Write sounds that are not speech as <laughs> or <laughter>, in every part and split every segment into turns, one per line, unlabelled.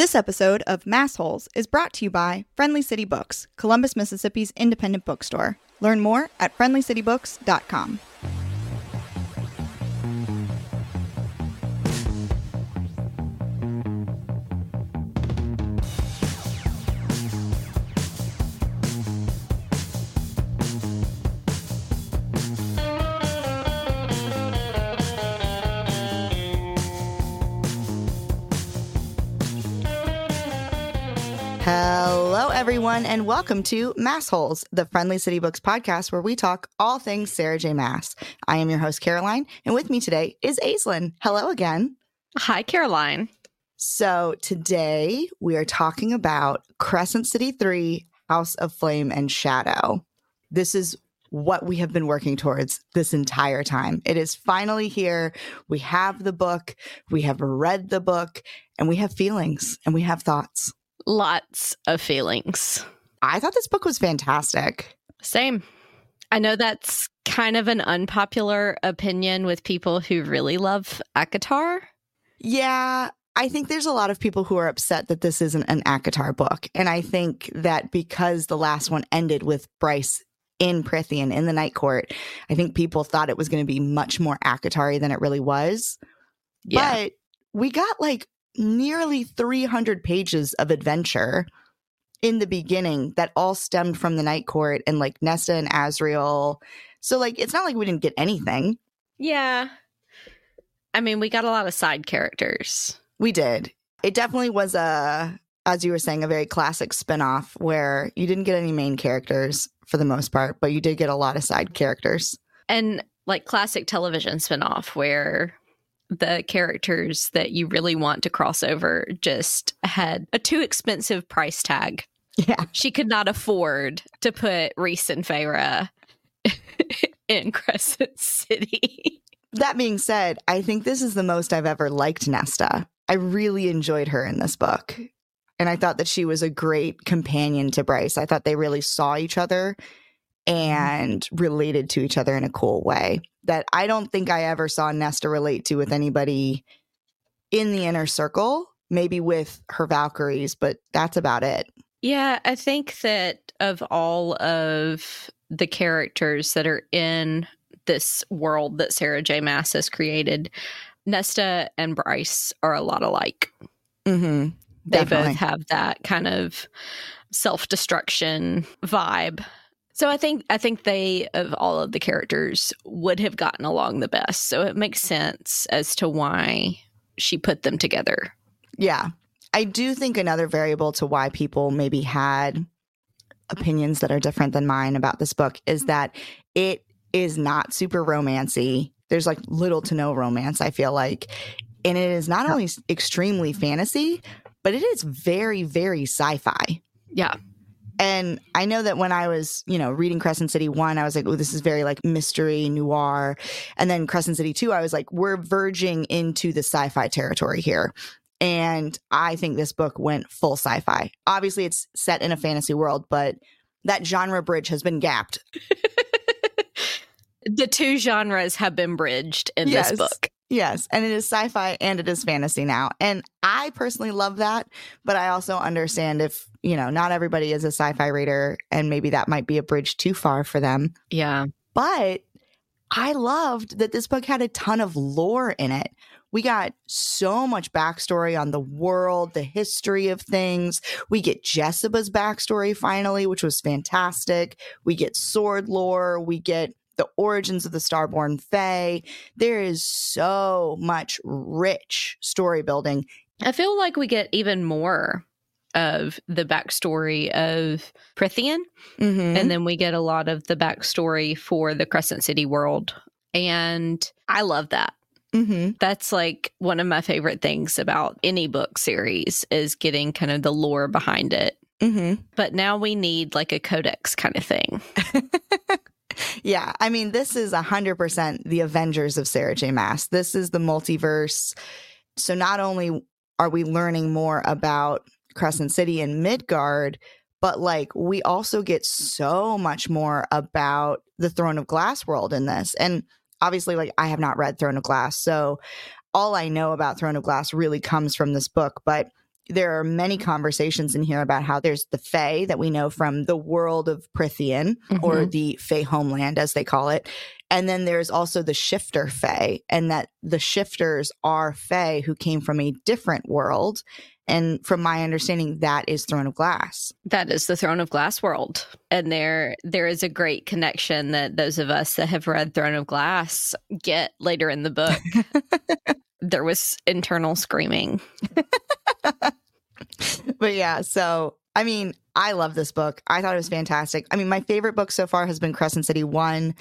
This episode of Maasholes is brought to you by Friendly City Books, Columbus, Mississippi's independent bookstore. Learn more at friendlycitybooks.com. everyone, and welcome to Maasholes, the Friendly City Books podcast where we talk all things Sarah J. Maas. I am your host, Caroline, and with me today is Aislinn. Hello again.
Hi, Caroline.
So, today we are talking about Crescent City 3 House of Flame and Shadow. This is what we have been working towards this entire time. It is finally here. We have the book, we have read the book, and we have feelings and we have thoughts.
Lots of feelings.
I thought this book was fantastic.
Same. I know that's kind of an unpopular opinion with people who really love ACOTAR.
Yeah, I think there's a lot of people who are upset that this isn't an ACOTAR book. And I think that because the last one ended with Bryce in Prythian in the Night Court, I think people thought it was going to be much more ACOTAR than it really was.
Yeah.
But we got like nearly 300 pages of adventure in the beginning that all stemmed from the Night Court and like Nesta and Azriel. So like it's not like we didn't get anything.
Yeah. I mean, we got a lot of side characters.
We did. It definitely was a as you were saying a very classic spin-off where you didn't get any main characters for the most part, but you did get a lot of side characters.
And like classic television spinoff where the characters that you really want to cross over just had a too expensive price tag.
Yeah.
She could not afford to put Rhys and Feyre <laughs> in Crescent City.
That being said, I think this is the most I've ever liked Nesta. I really enjoyed her in this book. And I thought that she was a great companion to Bryce. I thought they really saw each other and related to each other in a cool way that I don't think I ever saw Nesta relate to with anybody in the inner circle, maybe with her Valkyries, but that's about it.
Yeah, I think that of all of the characters that are in this world that Sarah J. Maas has created, Nesta and Bryce are a lot alike.
Mm-hmm.
They both have that kind of self-destruction vibe. So I think I think they of all of the characters would have gotten along the best. So it makes sense as to why she put them together.
Yeah. I do think another variable to why people maybe had opinions that are different than mine about this book is that it is not super romancy. There's like little to no romance, I feel like. And it is not only extremely fantasy, but it is very, very sci fi.
Yeah.
And I know that when I was, you know, reading Crescent City 1, I was like, oh, this is very like mystery, noir. And then Crescent City 2, I was like, we're verging into the sci fi territory here. And I think this book went full sci fi. Obviously, it's set in a fantasy world, but that genre bridge has been gapped. <laughs>
the two genres have been bridged in
Yes.
this book.
Yes. And it is sci fi and it is fantasy now. And I personally love that. But I also understand if, you know, not everybody is a sci fi reader and maybe that might be a bridge too far for them.
Yeah.
But I loved that this book had a ton of lore in it. We got so much backstory on the world, the history of things. We get Jesiba's backstory finally, which was fantastic. We get sword lore. We get the origins of the Starborn Fae. There is so much rich story building.
I feel like we get even more of the backstory of Prythian,
Mm-hmm.
and then we get a lot of the backstory for the Crescent City world. And I love that.
mm-hmm.
That's like one of my favorite things about any book series is getting kind of the lore behind it.
Mm-hmm.
But now we need like a codex kind of thing. <laughs>
Yeah, I mean, this is 100% the Avengers of Sarah J. Maas. This is the multiverse. So not only are we learning more about Crescent City and Midgard, but like we also get so much more about the Throne of Glass world in this. And obviously, like I have not read Throne of Glass. So all I know about Throne of Glass really comes from this book. But there are many conversations in here about how there's the Fae that we know from the world of Prythian mm-hmm. or the Fae homeland, as they call it. And then there's also the shifter Fae, and that the shifters are Fae who came from a different world. And from my understanding, that is Throne of Glass.
That is the Throne of Glass world. And there there is a great connection that those of us that have read Throne of Glass get later in the book. <laughs> there was internal screaming. <laughs> <laughs>
but yeah, so I mean, I love this book. I thought it was fantastic. I mean, my favorite book so far has been Crescent City 1.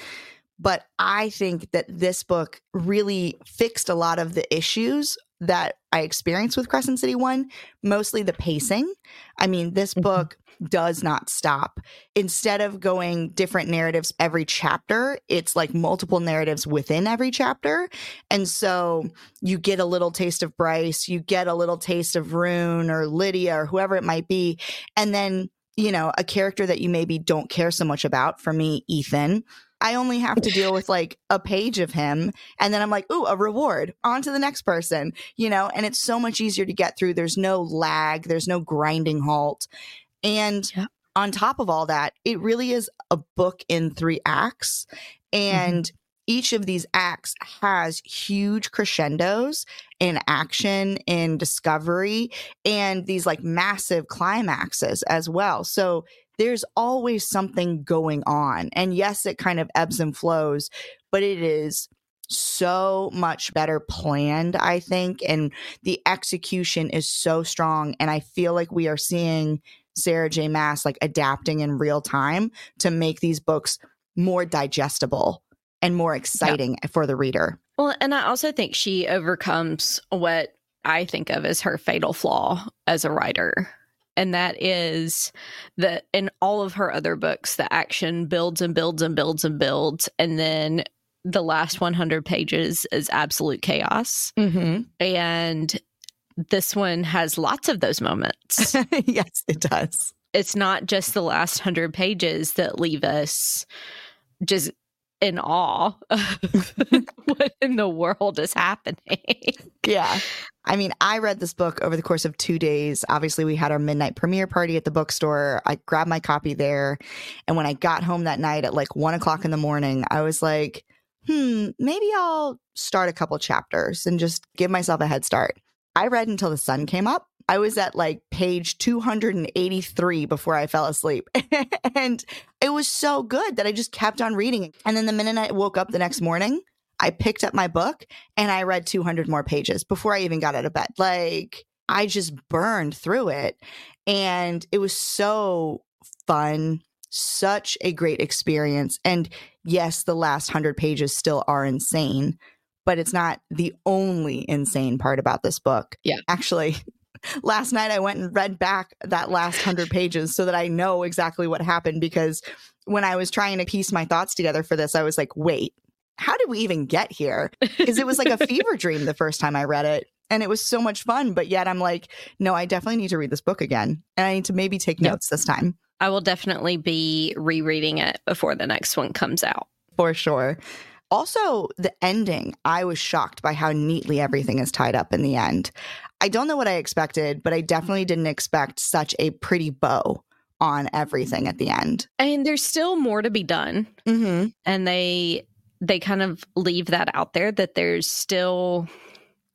But I think that this book really fixed a lot of the issues that I experienced with Crescent City 1, mostly the pacing. I mean, this mm-hmm. book does not stop. Instead of going different narratives every chapter, it's like multiple narratives within every chapter. And so you get a little taste of Bryce, you get a little taste of Ruhn or Lidia or whoever it might be. And then, you know, a character that you maybe don't care so much about. For me, Ethan I only have to deal with like a page of him. And then I'm like, ooh, a reward. On to the next person, you know, and it's so much easier to get through. There's no lag, there's no grinding halt. And yeah. on top of all that, it really is a book in three acts. And mm-hmm. each of these acts has huge crescendos in action, in discovery, and these like massive climaxes as well. So there's always something going on. And yes, it kind of ebbs and flows, but it is so much better planned, I think. And the execution is so strong. And I feel like we are seeing Sarah J. Maas like adapting in real time to make these books more digestible and more exciting yeah. for the reader.
Well, and I also think she overcomes what I think of as her fatal flaw as a writer and that is that in all of her other books, the action builds and builds and builds and builds, and then the last 100 pages is absolute chaos. Mm-hmm. And this one has lots of those moments. <laughs>
yes, it does.
It's not just the last 100 pages that leave us just in awe of <laughs> what in the world is happening.
yeah. I mean, I read this book over the course of two days. Obviously, we had our midnight premiere party at the bookstore. I grabbed my copy there. And when I got home that night at like one o'clock in the morning, I was like, hmm, maybe I'll start a couple chapters and just give myself a head start. I read until the sun came up. I was at like page 283 before I fell asleep. <laughs> and it was so good that I just kept on reading. And then the minute I woke up the next morning, I picked up my book and I read 200 more pages before I even got out of bed. Like I just burned through it. And it was so fun, such a great experience. And yes, the last 100 pages still are insane, but it's not the only insane part about this book.
Yeah.
Actually, <laughs> last night I went and read back that last 100 pages so that I know exactly what happened because when I was trying to piece my thoughts together for this, I was like, wait, how did we even get here? Because it was like a <laughs> fever dream the first time I read it. And it was so much fun. But yet I'm like, no, I definitely need to read this book again. And I need to maybe take notes yep. this time.
I will definitely be rereading it before the next one comes out.
For sure. Also, the ending, I was shocked by how neatly everything is tied up in the end. I don't know what I expected, but I definitely didn't expect such a pretty bow on everything at the end.
I mean, there's still more to be done. Mm-hmm. And they they kind of leave that out there that there's still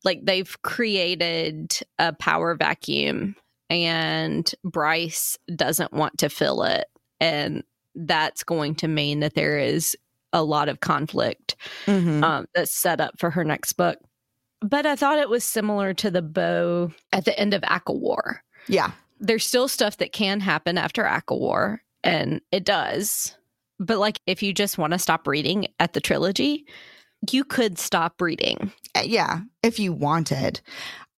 like they've created a power vacuum and Bryce doesn't want to fill it and that's going to mean that there is a lot of conflict mm-hmm. um, that's set up for her next book. But I thought it was similar to the bow at the end of ACOWAR.
Yeah.
There's still stuff that can happen after ACOWAR, and it does. But like if you just want to stop reading at the trilogy, you could stop reading.
Uh, yeah, if you wanted.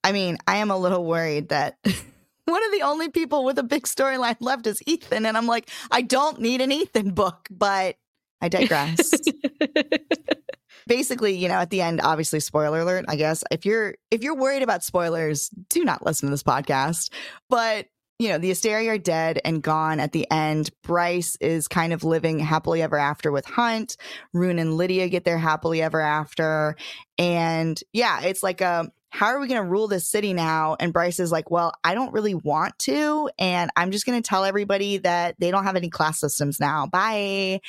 I mean, I am a little worried that <laughs> one of the only people with a big storyline left is Ethan. And I'm like, I don't need an Ethan book, but I digress. <laughs> Basically, you know, at the end, obviously, spoiler alert, I guess. If you're if you're worried about spoilers, do not listen to this podcast. But you know, the Asteri are dead and gone at the end. Bryce is kind of living happily ever after with Hunt. Ruhn and Lidia get their happily ever after. And yeah, it's like a how are we going to rule this city now? And Bryce is like, well, I don't really want to. And I'm just going to tell everybody that they don't have any class systems now. Bye.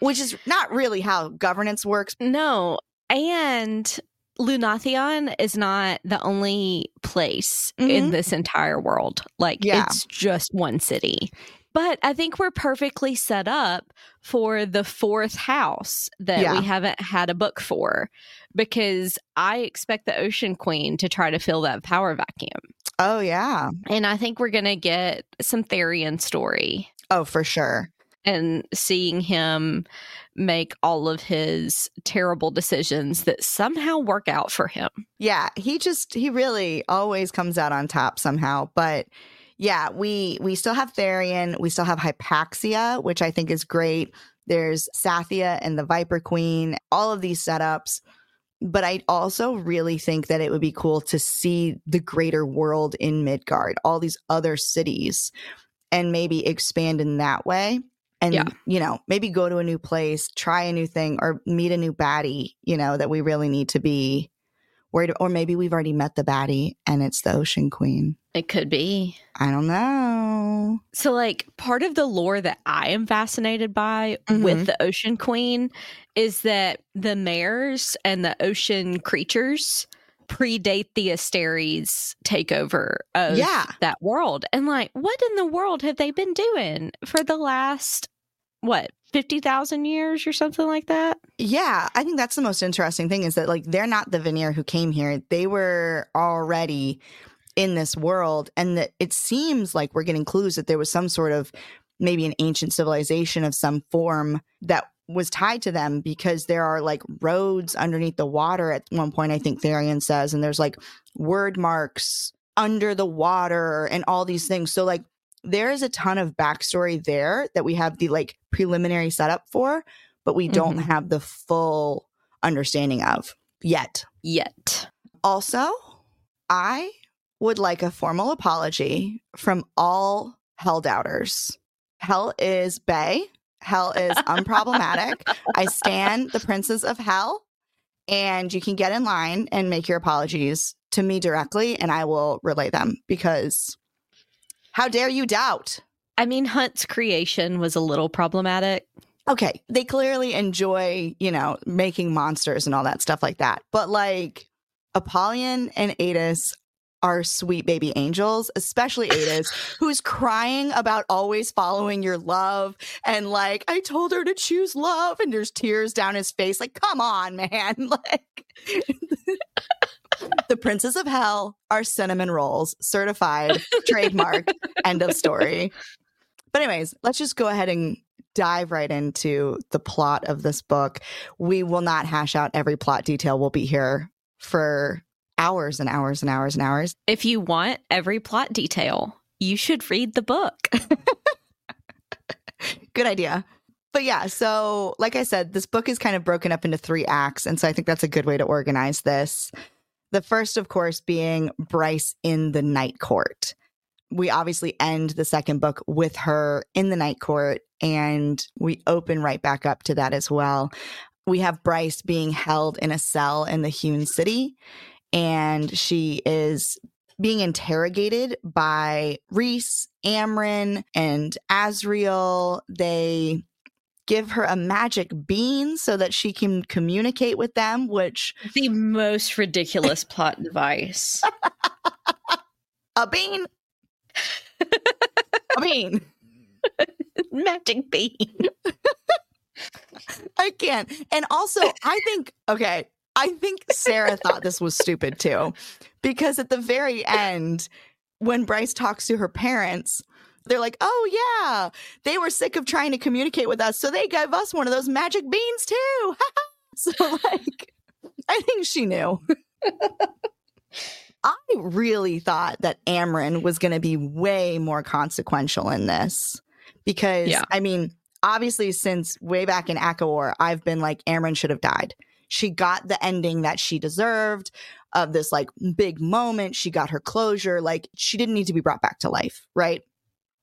Which is not really how governance works.
No. And Lunathion is not the only place mm-hmm. in this entire world. Like, yeah. it's just one city. But I think we're perfectly set up for the fourth house that yeah. we haven't had a book for because I expect the Ocean Queen to try to fill that power vacuum.
Oh, yeah.
And I think we're going to get some Tharion story.
Oh, for sure.
And seeing him make all of his terrible decisions that somehow work out for him.
Yeah, he just, he really always comes out on top somehow. But yeah, we we still have Tharion, we still have Hypaxia, which I think is great. There's Sathia and the Viper Queen, all of these setups. But I also really think that it would be cool to see the greater world in Midgard, all these other cities, and maybe expand in that way. And, yeah. you know, maybe go to a new place, try a new thing, or meet a new baddie, you know, that we really need to be worried. Or maybe we've already met the baddie and it's the Ocean Queen.
It could be.
I don't know.
So, like, part of the lore that I am fascinated by mm-hmm. with the Ocean Queen is that the mares and the ocean creatures predate the Asteri's takeover of yeah. that world. And, like, what in the world have they been doing for the last, what, 50,000 years or something like that?
Yeah, I think that's the most interesting thing is that, like, they're not the Vanir who came here. They were already in this world and that it seems like we're getting clues that there was some sort of maybe an ancient civilization of some form that was tied to them because there are like roads underneath the water at one point i think Tharion says and there's like word marks under the water and all these things so like there is a ton of backstory there that we have the like preliminary setup for but we don't mm-hmm. have the full understanding of yet
yet
also i would like a formal apology from all hell doubters. Hell is Bay. Hell is unproblematic. I stand the princes of hell, and you can get in line and make your apologies to me directly, and I will relay them because how dare you doubt?
I mean, Hunt's creation was a little problematic.
Okay, they clearly enjoy, you know, making monsters and all that stuff like that. But like Apollyon and Aidas are sweet baby angels, especially Aidas, <laughs> who's crying about always following your love. And like, I told her to choose love, and there's tears down his face. Like, come on, man. <laughs> Like, the princes of hell are cinnamon rolls, certified, trademark, end of story. But, anyways, let's just go ahead and dive right into the plot of this book. We will not hash out every plot detail. We'll be here for hours and hours and hours and hours.
If you want every plot detail, you should read the book. <laughs>
Good idea. But yeah, so like I said, this book is kind of broken up into three acts. And so I think that's a good way to organize this. The first, of course, being Bryce in the night court. We obviously end the second book with her in the night court, and we open right back up to that as well. We have Bryce being held in a cell in the hewn city and she is being interrogated by Rhys, Amren, and Azriel. They give her a magic bean so that she can communicate with them, which
the most ridiculous plot device. <laughs>
a bean. a bean. <laughs>
magic bean. <laughs>
I can't. And also, I think okay, I think Sarah thought this was stupid too, because at the very end, when Bryce talks to her parents, they're like, oh, yeah, they were sick of trying to communicate with us. So they gave us one of those magic beans too. <laughs> so, like, I think she knew. <laughs> I really thought that Amren was going to be way more consequential in this because, yeah. I mean, obviously, since way back in ACOWAR, I've been like, Amren should have died. She got the ending that she deserved of this like big moment. She got her closure. Like she didn't need to be brought back to life, right?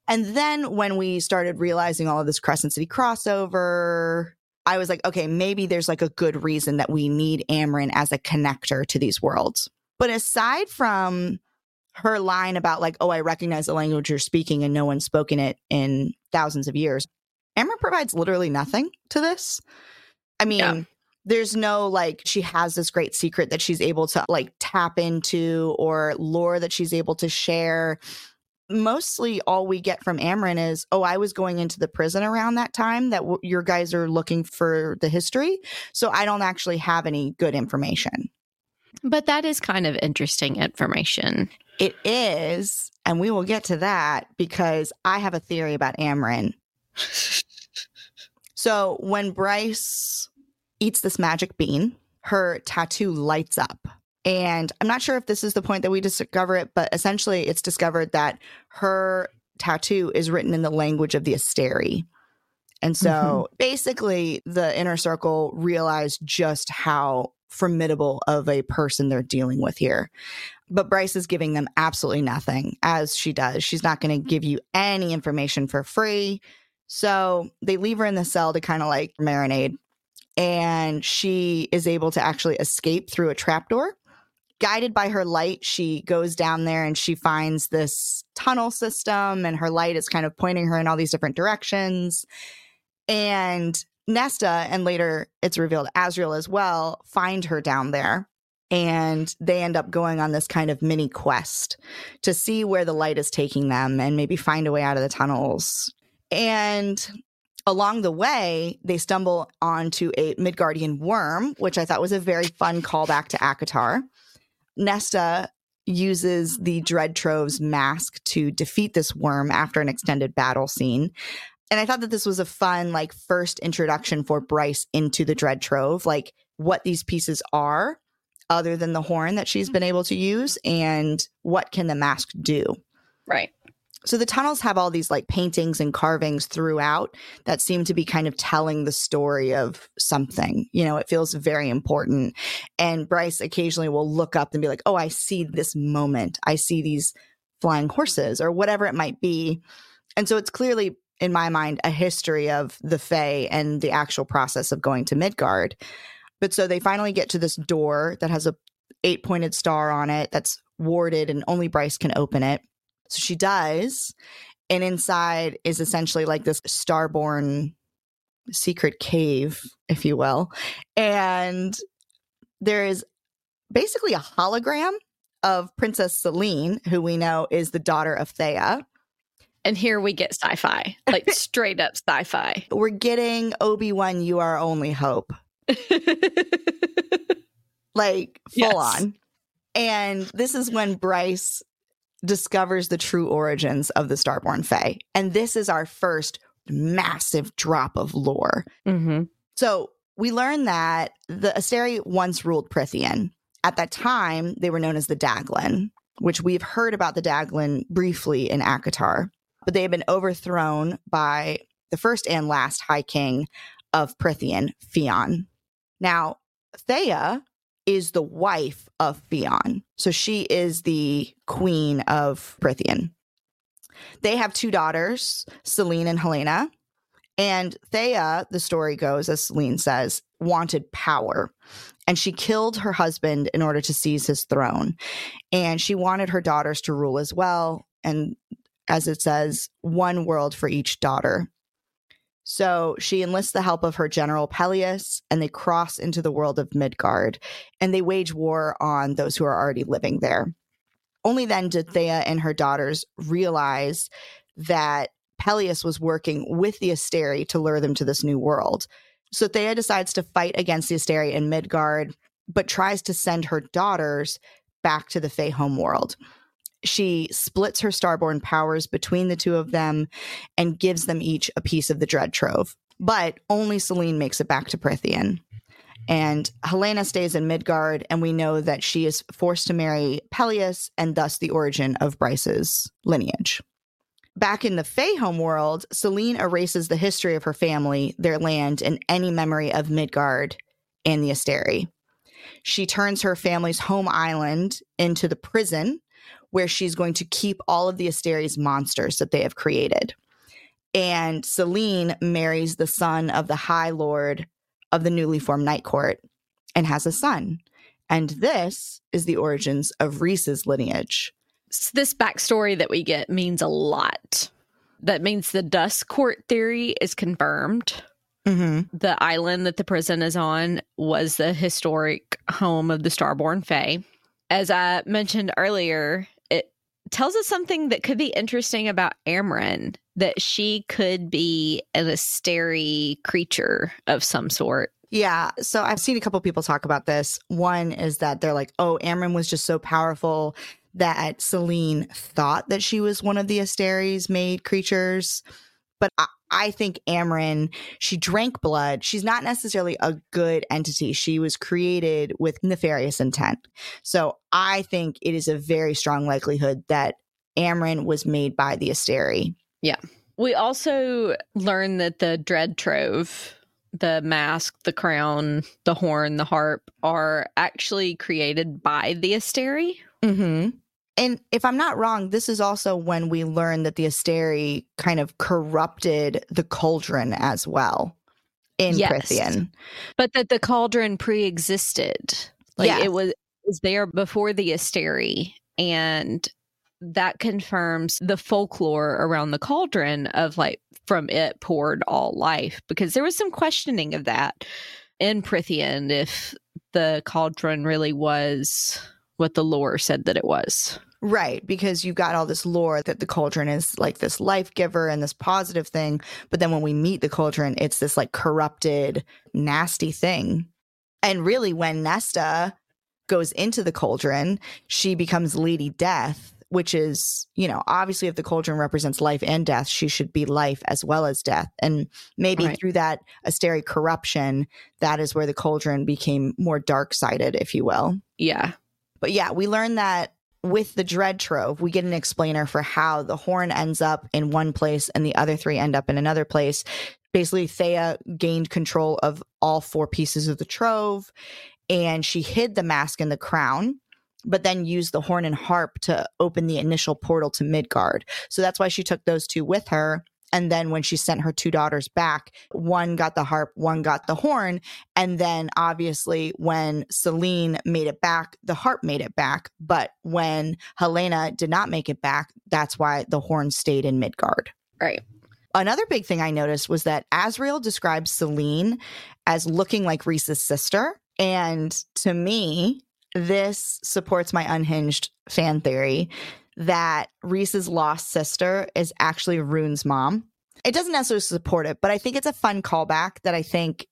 And then when we started realizing all of this Crescent City crossover, I was like, okay, maybe there's like a good reason that we need Amren as a connector to these worlds. But aside from her line about like, oh, I recognize the language you're speaking and no one's spoken it in thousands of years, Amren provides literally nothing to this. I mean, yeah. There's no like she has this great secret that she's able to like tap into or lore that she's able to share. Mostly all we get from Amren is, oh, I was going into the prison around that time that w- your guys are looking for the history. So I don't actually have any good information.
But that is kind of interesting information.
It is. And we will get to that because I have a theory about Amren. <laughs> so when Bryce eats this magic bean, her tattoo lights up. And I'm not sure if this is the point that we discover it, but essentially it's discovered that her tattoo is written in the language of the Asteri. And so mm-hmm. basically, the inner circle realized just how formidable of a person they're dealing with here. But Bryce is giving them absolutely nothing, as she does. She's not going to give you any information for free. So they leave her in the cell to kind of like marinate. And she is able to actually escape through a trapdoor. Guided by her light, she goes down there and she finds this tunnel system, and her light is kind of pointing her in all these different directions. And Nesta, and later it's revealed Azriel as well, find her down there. And they end up going on this kind of mini quest to see where the light is taking them and maybe find a way out of the tunnels. And along the way, they stumble onto a Middengard worm, which I thought was a very fun callback to ACOTAR. Nesta uses the Dread Trove's mask to defeat this worm after an extended battle scene. And I thought that this was a fun, like, first introduction for Bryce into the Dread Trove, like what these pieces are, other than the horn that she's mm-hmm. been able to use, and what can the mask do.
Right.
So the tunnels have all these like paintings and carvings throughout that seem to be kind of telling the story of something. You know, it feels very important. And Bryce occasionally will look up and be like, oh, I see this moment. I see these flying horses or whatever it might be. And so it's clearly, in my mind, a history of the Fae and the actual process of going to Midgard. But so they finally get to this door that has a eight pointed star on it that's warded and only Bryce can open it. So she does. And inside is essentially like this starborn secret cave, if you will. And there is basically a hologram of Princess Selene, who we know is the daughter of Theia.
And here we get sci fi, like <laughs> straight up sci fi.
We're getting Obi Wan, you are only hope. <laughs> like full yes. on. And this is when Bryce discovers the true origins of the Starborn Fae. And this is our first massive drop of lore. Mm-hmm. So we learn that the Asteri once ruled Prythian. At that time, they were known as the Daglan, which we've heard about the Daglan briefly in ACOTAR, but they had been overthrown by the first and last High King of Prythian, Fionn. Now, Theia is the wife of Fionn. So she is the queen of Prythian. They have two daughters, Selene and Helena. And Theia, the story goes, as Selene says, wanted power. And she killed her husband in order to seize his throne. And she wanted her daughters to rule as well. And as it says, one world for each daughter. So she enlists the help of her general Pelias, and they cross into the world of Midgard, and they wage war on those who are already living there. Only then did Theia and her daughters realize that Pelias was working with the Asteri to lure them to this new world. So Theia decides to fight against the Asteri in Midgard, but tries to send her daughters back to the Fae homeworld she splits her starborn powers between the two of them and gives them each a piece of the dread trove. But only Selene makes it back to Prythian. And Helena stays in Midgard, and we know that she is forced to marry Pelias and thus the origin of Bryce's lineage. Back in the Fae homeworld, Selene erases the history of her family, their land, and any memory of Midgard and the Asteri. She turns her family's home island into the prison where she's going to keep all of the Asteri's monsters that they have created. And Selene marries the son of the High Lord of the newly formed Night Court and has a son. And this is the origins of Rhys's lineage.
This backstory that we get means a lot. That means the Dust Court theory is confirmed.
Mm-hmm.
The island that the prison is on was the historic home of the Starborn Fae. As I mentioned earlier, tells us something that could be interesting about Amren that she could be an Asteri creature of some sort.
Yeah. So I've seen a couple people talk about this. One is that they're like, oh, Amren was just so powerful that Selene thought that she was one of the Asteri's made creatures. But I think Amren, she drank blood. She's not necessarily a good entity. She was created with nefarious intent. So I think it is a very strong likelihood that Amren was made by the Asteri.
Yeah. We also learn that the Dread Trove, the mask, the crown, the horn, the harp are actually created by the Asteri.
Mm-hmm. And if I'm not wrong, this is also when we learn that the Asteri kind of corrupted the cauldron as well in
Yes.
Prythian.
But that the cauldron pre-existed. Like
Yes.
it was it was there before the Asteri and that confirms the folklore around the cauldron of like from it poured all life because there was some questioning of that in Prythian if the cauldron really was what the lore said that it was.
Right, because you've got all this lore that the cauldron is like this life giver and this positive thing. But then when we meet the cauldron, it's this like corrupted, nasty thing. And really, when Nesta goes into the cauldron, she becomes Lady Death, which is, you know, obviously if the cauldron represents life and death, she should be life as well as death. And maybe
Right.
through that Asteri corruption, that is where the cauldron became more dark sided, if you will.
Yeah.
But yeah, we learn that with the Dread Trove, we get an explainer for how the horn ends up in one place and the other three end up in another place. Basically, Theia gained control of all four pieces of the trove and she hid the mask and the crown, but then used the horn and harp to open the initial portal to Midgard. So that's why she took those two with her. And then when she sent her two daughters back, one got the harp, one got the horn. And then obviously, when Selene made it back, the harp made it back. But when Helena did not make it back, that's why the horn stayed in Midgard.
Right.
Another big thing I noticed was that Azriel describes Selene as looking like Rhys's sister. And to me, this supports my unhinged fan theory that Rhys's lost sister is actually Ruhn's mom. It doesn't necessarily support it, but I think it's a fun callback that I think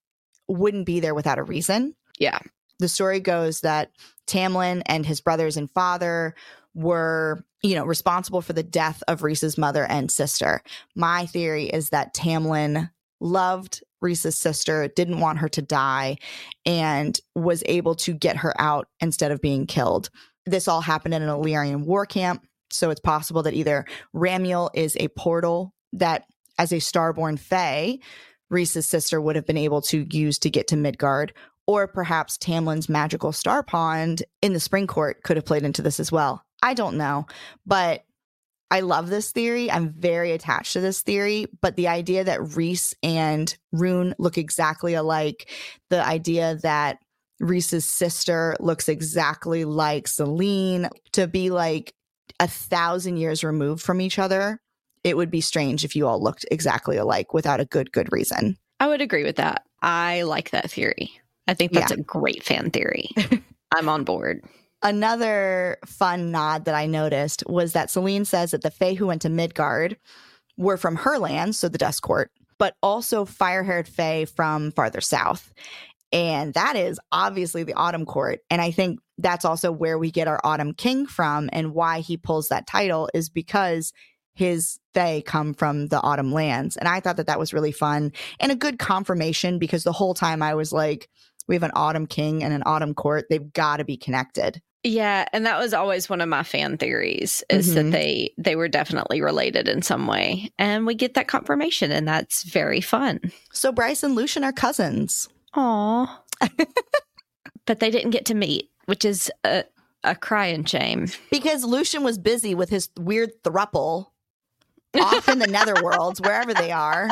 wouldn't be there without a reason.
Yeah.
The story goes that Tamlin and his brothers and father were, you know, responsible for the death of Rhys's mother and sister. My theory is that Tamlin loved Rhys's sister, didn't want her to die, and was able to get her out instead of being killed. This all happened in an Illyrian war camp. So it's possible that either Ramiel is a portal that, as a starborn Fae, Rhys's sister would have been able to use to get to Midgard, or perhaps Tamlin's magical star pond in the spring court could have played into this as well. I don't know, but I love this theory. I'm very attached to this theory, but the idea that Rhys and Ruhn look exactly alike, the idea that Rhys's sister looks exactly like Selene, to be like a thousand years removed from each other, it would be strange if you all looked exactly alike without a good, good reason.
I would agree with that. I like that theory. I think that's a great fan theory. <laughs> I'm on board.
Another fun nod that I noticed was that Selene says that the Fae who went to Midgard were from her land, so the Dust Court, but also fire haired Fae from farther south. And that is obviously the Autumn Court. And I think that's also where we get our Autumn King from and why he pulls that title is because his they come from the Autumn lands. And I thought that that was really fun and a good confirmation because the whole time I was like, we have an Autumn King and an Autumn Court. They've got to be connected.
Yeah, and that was always one of my fan theories is that
Mhm.
they they were definitely related in some way. And we get that confirmation and that's very fun.
So Bryce and Lucien are cousins.
Aw. <laughs> but they didn't get to meet, which is a, a crying shame.
Because Lucien was busy with his weird thruple off in the <laughs> netherworlds, wherever they are.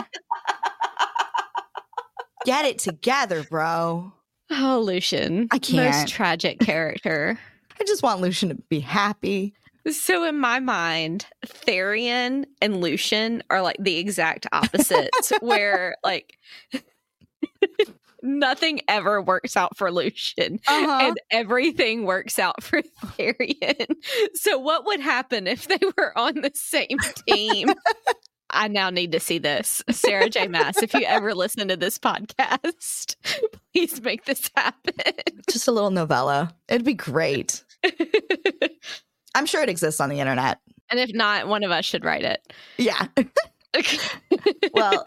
Get it together, bro.
Oh, Lucien.
I can't.
Most tragic character. <laughs>
I just want Lucien to be happy.
So in my mind, Tharion and Lucien are like the exact opposites, where like nothing ever works out for Lucien
Uh-huh.
and everything works out for <laughs> Tharion. So what would happen if they were on the same team? <laughs> I now need to see this. Sarah J. Maas, if you ever listen to this podcast, <laughs> please make this happen.
Just a little novella. It'd be great. I'm sure it exists on the internet.
and if not, one of us should write it.
Yeah. Well,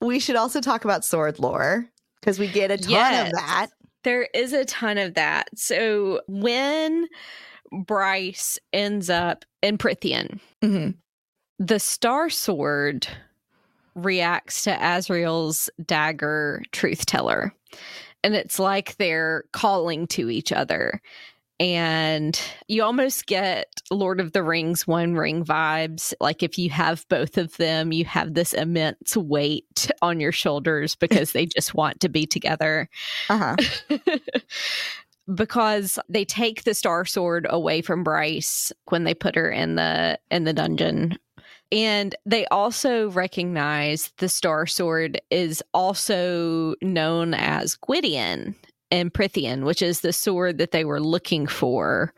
we should also talk about sword lore because we get a ton
Yes.
of that.
There is a ton of that. So when Bryce ends up in Prythian,
Mhm.
the Star Sword reacts to Azriel's dagger truth teller. And it's like they're calling to each other. And you almost get Lord of the Rings One Ring vibes. Like if you have both of them, you have this immense weight on your shoulders because they just want to be together
Uh-huh. <laughs>
because they take the star sword away from Bryce when they put her in the in the dungeon. And they also recognize the star sword is also known as Gwydion and Prythian, which is the sword that they were looking for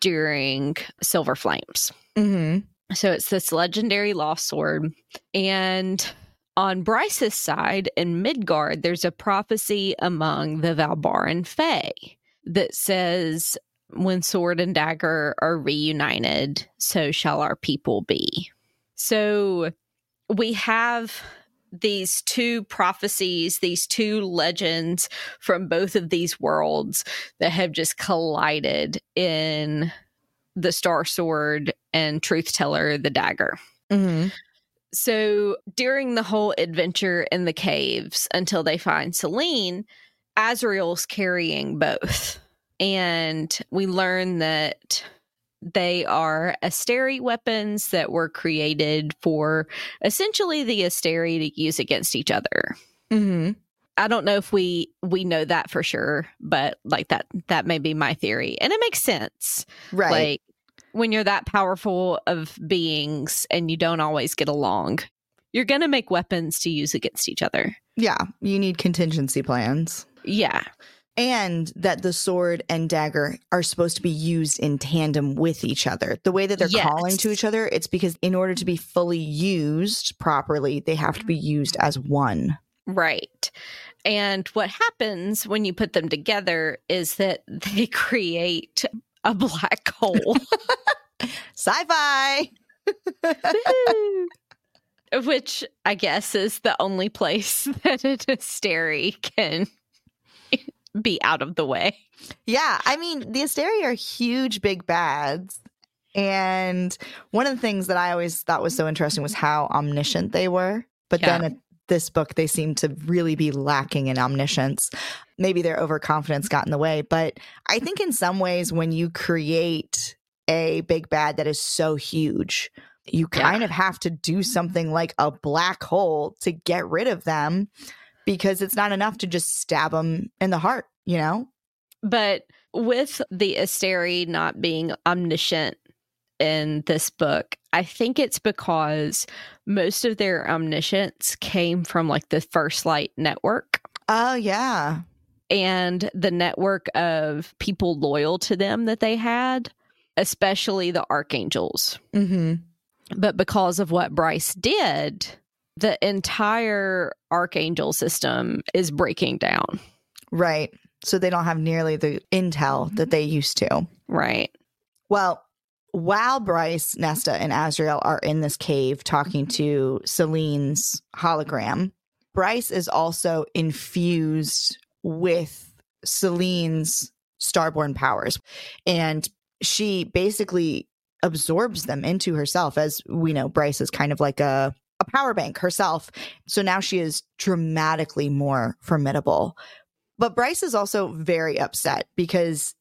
during Silver Flames.
hmm
So it's this legendary lost sword. And on Bryce's side in Midgard, there's a prophecy among the Valbaran Fae that says, When sword and dagger are reunited, so shall our people be. So we have these two prophecies, these two legends from both of these worlds that have just collided in the Star Sword and Truth Teller, the dagger.
hmm
So during the whole adventure in the caves until they find Selene, Azriel's carrying both. And we learn that they are Asteri weapons that were created for essentially the Asteri to use against each other.
hmm
I don't know if we we know that for sure, but like that that may be my theory. And it makes sense.
Right.
Like when you're that powerful of beings and you don't always get along, you're going to make weapons to use against each other.
yeah. You need contingency plans.
Yeah.
And that the sword and dagger are supposed to be used in tandem with each other. The way that they're calling to each other, it's because in order to be fully used properly, they have to be used as one.
Right. And what happens when you put them together is that <laughs> they create a black hole. <laughs>
Sci-fi. <laughs>
Which I guess is the only place that an Asteri can be out of the way.
Yeah, I mean, the Asteri are huge, big bads. And one of the things that I always thought was so interesting was how omniscient they were. But
Yeah.
then at this book, they seem to really be lacking in omniscience. Maybe their overconfidence got in the way. But I think in some ways, when you create a big bad that is so huge, you
Yeah.
kind of have to do something like a black hole to get rid of them because it's not enough to just stab them in the heart, you know?
But with the Asteri not being omniscient in this book, I think it's because most of their omniscience came from like the First Light network
Oh, yeah.
and the network of people loyal to them that they had, especially the archangels.
Mm-hmm.
But because of what Bryce did, the entire archangel system is breaking down.
Right. So they don't have nearly the intel that mm-hmm. they used to.
Right.
Well, while Bryce, Nesta, and Azriel are in this cave talking mm-hmm. to Selene's hologram, Bryce is also infused with Selene's starborn powers. And she basically absorbs them into herself. As we know, Bryce is kind of like a, a power bank herself. So now she is dramatically more formidable. But Bryce is also very upset because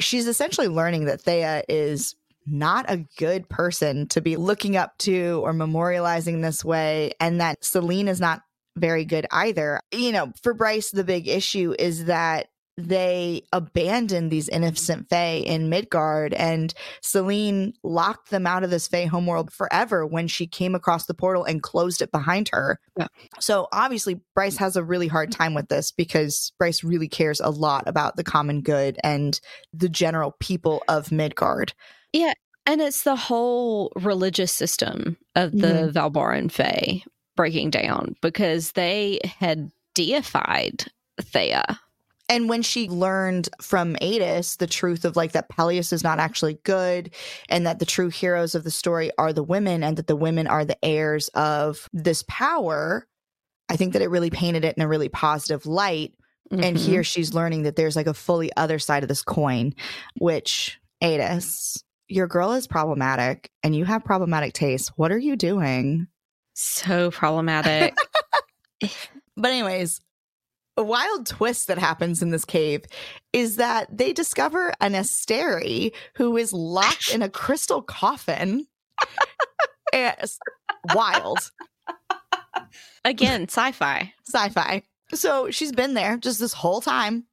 she's essentially learning that Theia is not a good person to be looking up to or memorializing this way, and that Selene is not very good either. You know, for Bryce, the big issue is that they abandoned these innocent Fae in Midgard, and Selene locked them out of this Fae homeworld forever when she came across the portal and closed it behind her.
Yeah.
So obviously, Bryce has a really hard time with this because Bryce really cares a lot about the common good and the general people of Midgard.
Yeah. And it's the whole religious system of the mm-hmm. Valbaran Fae breaking down because they had deified Theia.
And when she learned from Aidas the truth of like that Pelias is not actually good and that the true heroes of the story are the women and that the women are the heirs of this power, I think that it really painted it in a really positive light. And
Mhm.
here she's learning that there's like a fully other side of this coin, which Aidas, your girl is problematic and you have problematic tastes. What are you doing?
so problematic. <laughs>
But, anyways, a wild twist that happens in this cave is that they discover an Asteri who is locked in a crystal coffin. <laughs> It's wild
Again, sci-fi.
sci fi. So she's been there just this whole time.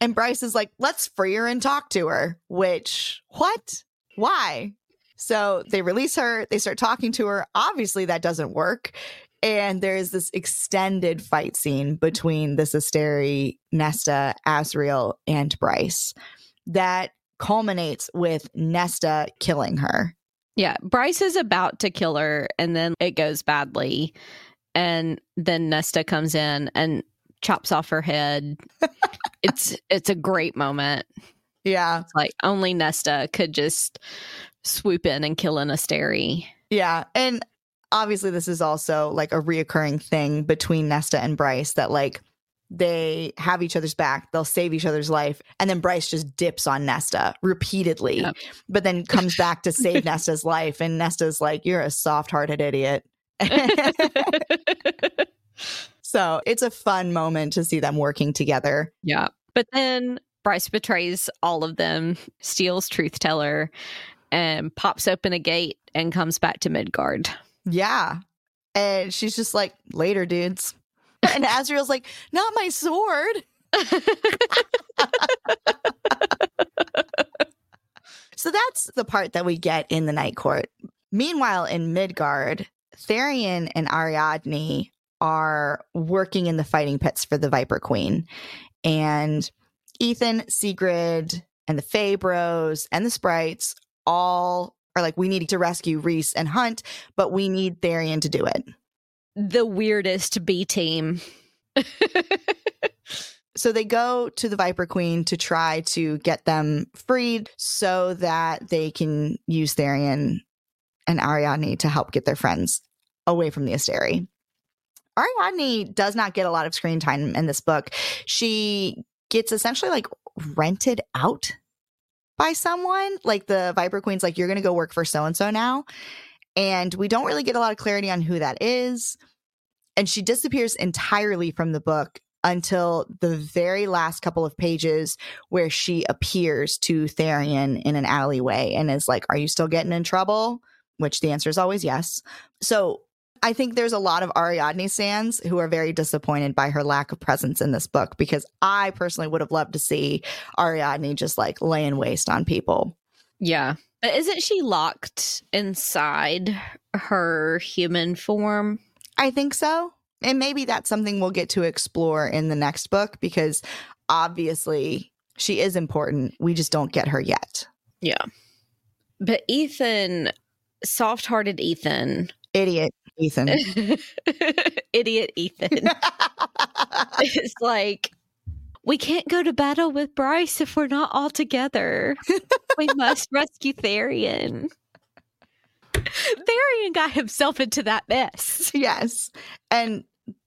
And Bryce is like, let's free her and talk to her. Which, what? Why? So they release her, they start talking to her. Obviously, that doesn't work. And there's this extended fight scene between the Asteri, Nesta, Azriel, and Bryce that culminates with Nesta killing her.
Yeah, Bryce is about to kill her and then it goes badly. And then Nesta comes in and chops off her head. <laughs> it's it's a great moment.
Yeah.
It's like only Nesta could just swoop in and kill an Asteri.
Yeah. And obviously, this is also like a reoccurring thing between Nesta and Bryce that like they have each other's back, they'll save each other's life. And then Bryce just dips on Nesta repeatedly,
Yep.
but then comes <laughs> back to save Nesta's life. And Nesta's like, You're a soft hearted idiot. <laughs> so it's a fun moment to see them working together.
yeah. But then Bryce betrays all of them, steals Truth Teller, and pops open a gate and comes back to Midgard.
Yeah. And she's just like, Later, dudes. <laughs> And Azriel's like, Not my sword. So that's the part that we get in the Night Court. Meanwhile, in Midgard, Tharion and Ariadne are working in the fighting pits for the Viper Queen. And Ethan, Sigrid, and the Fae Bros and the Sprites all are like, we need to rescue Reese and Hunt, but we need Tharion to do it.
The weirdest B team. <laughs>
So they go to the Viper Queen to try to get them freed so that they can use Tharion and Ariadne to help get their friends away from the Asteri. Ariadne does not get a lot of screen time in this book. She gets essentially like rented out by someone. Like the Viper Queen's like, you're going to go work for so and so now. And we don't really get a lot of clarity on who that is. And she disappears entirely from the book until the very last couple of pages where she appears to Tharion in an alleyway and is like, Are you still getting in trouble? Which the answer is always yes. So I think there's a lot of Ariadne fans who are very disappointed by her lack of presence in this book because I personally would have loved to see Ariadne just like laying waste on people.
Yeah. But isn't she locked inside her human form?
I think so. And maybe that's something we'll get to explore in the next book because obviously she is important. We just don't get her yet.
Yeah. But Ethan, soft hearted Ethan,
Idiot, Ethan. <laughs>
idiot Ethan, <laughs> it's like, we can't go to battle with Bryce if we're not all together. we <laughs> must rescue Tharion. Tharion got himself into that mess.
yes. And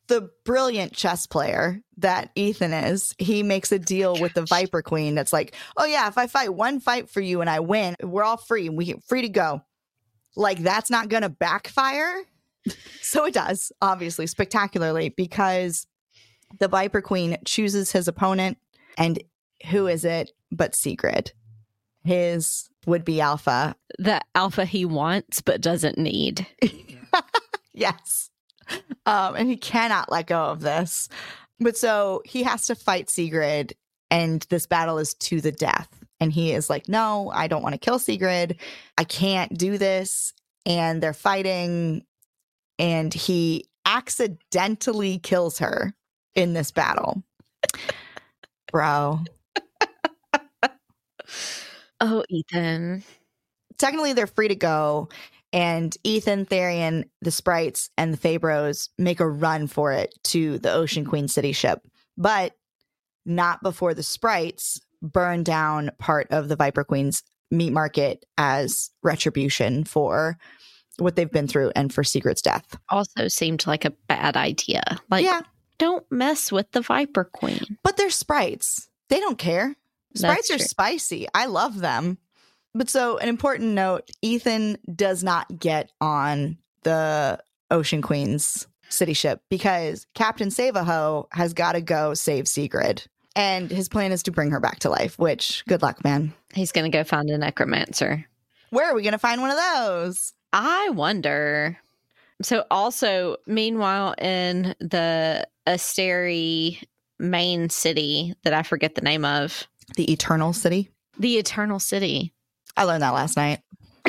the brilliant chess player that Ethan is, he makes a deal with the Viper Queen that's like, oh, yeah, if I fight one fight for you and I win, we're all free. We free to go. Like, that's not going to backfire. So it does, obviously, spectacularly, because the Viper Queen chooses his opponent. And who is it but Sigrid, his would be alpha.
The alpha he wants but doesn't need. <laughs>
yes. um, and he cannot let go of this. But so he has to fight Sigrid, and this battle is to the death. And he is like, No, I don't want to kill Sigrid. I can't do this. And they're fighting, and he accidentally kills her in this battle. Bro. <laughs>
Oh, Ethan.
Technically, they're free to go. And Ethan, Tharion, the sprites, and the Fae Bros make a run for it to the Ocean Queen city ship, but not before the sprites burn down part of the Viper Queen's meat market as retribution for what they've been through and for Sigrid's death.
Also seemed like a bad idea. Like,
yeah,
don't mess with the Viper Queen.
but they're sprites. They don't care. Sprites
That's
are
true.
spicy. I love them. But so, an important note Ethan does not get on the Ocean Queen's city ship because Captain Savaho has got to go save Sigrid. And his plan is to bring her back to life, which, good luck, man.
He's going to go find a necromancer.
Where are we going to find one of those?
I wonder. So, also, meanwhile, in the Asteri main city that I forget the name of,
The Eternal City.
the Eternal City.
I learned that last night. <laughs>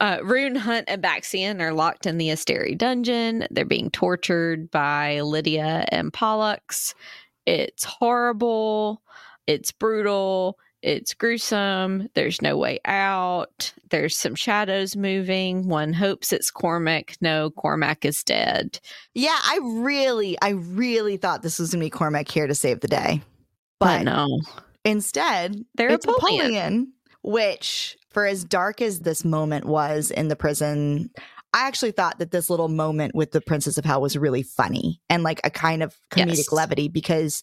uh, Ruhn, Hunt, and Baxian are locked in the Asteri dungeon. They're being tortured by Lidia and Pollux. It's horrible. It's brutal. It's gruesome. There's no way out. There's some shadows moving. One hopes it's Cormac. No, Cormac is dead.
Yeah, I really, I really thought this was going to be Cormac here to save the day.
But
But
no,
instead,
they're
it's which, for as dark as this moment was in the prison, I actually thought that this little moment with the Princess of Hell was really funny and like a kind of comedic
Yes.
levity because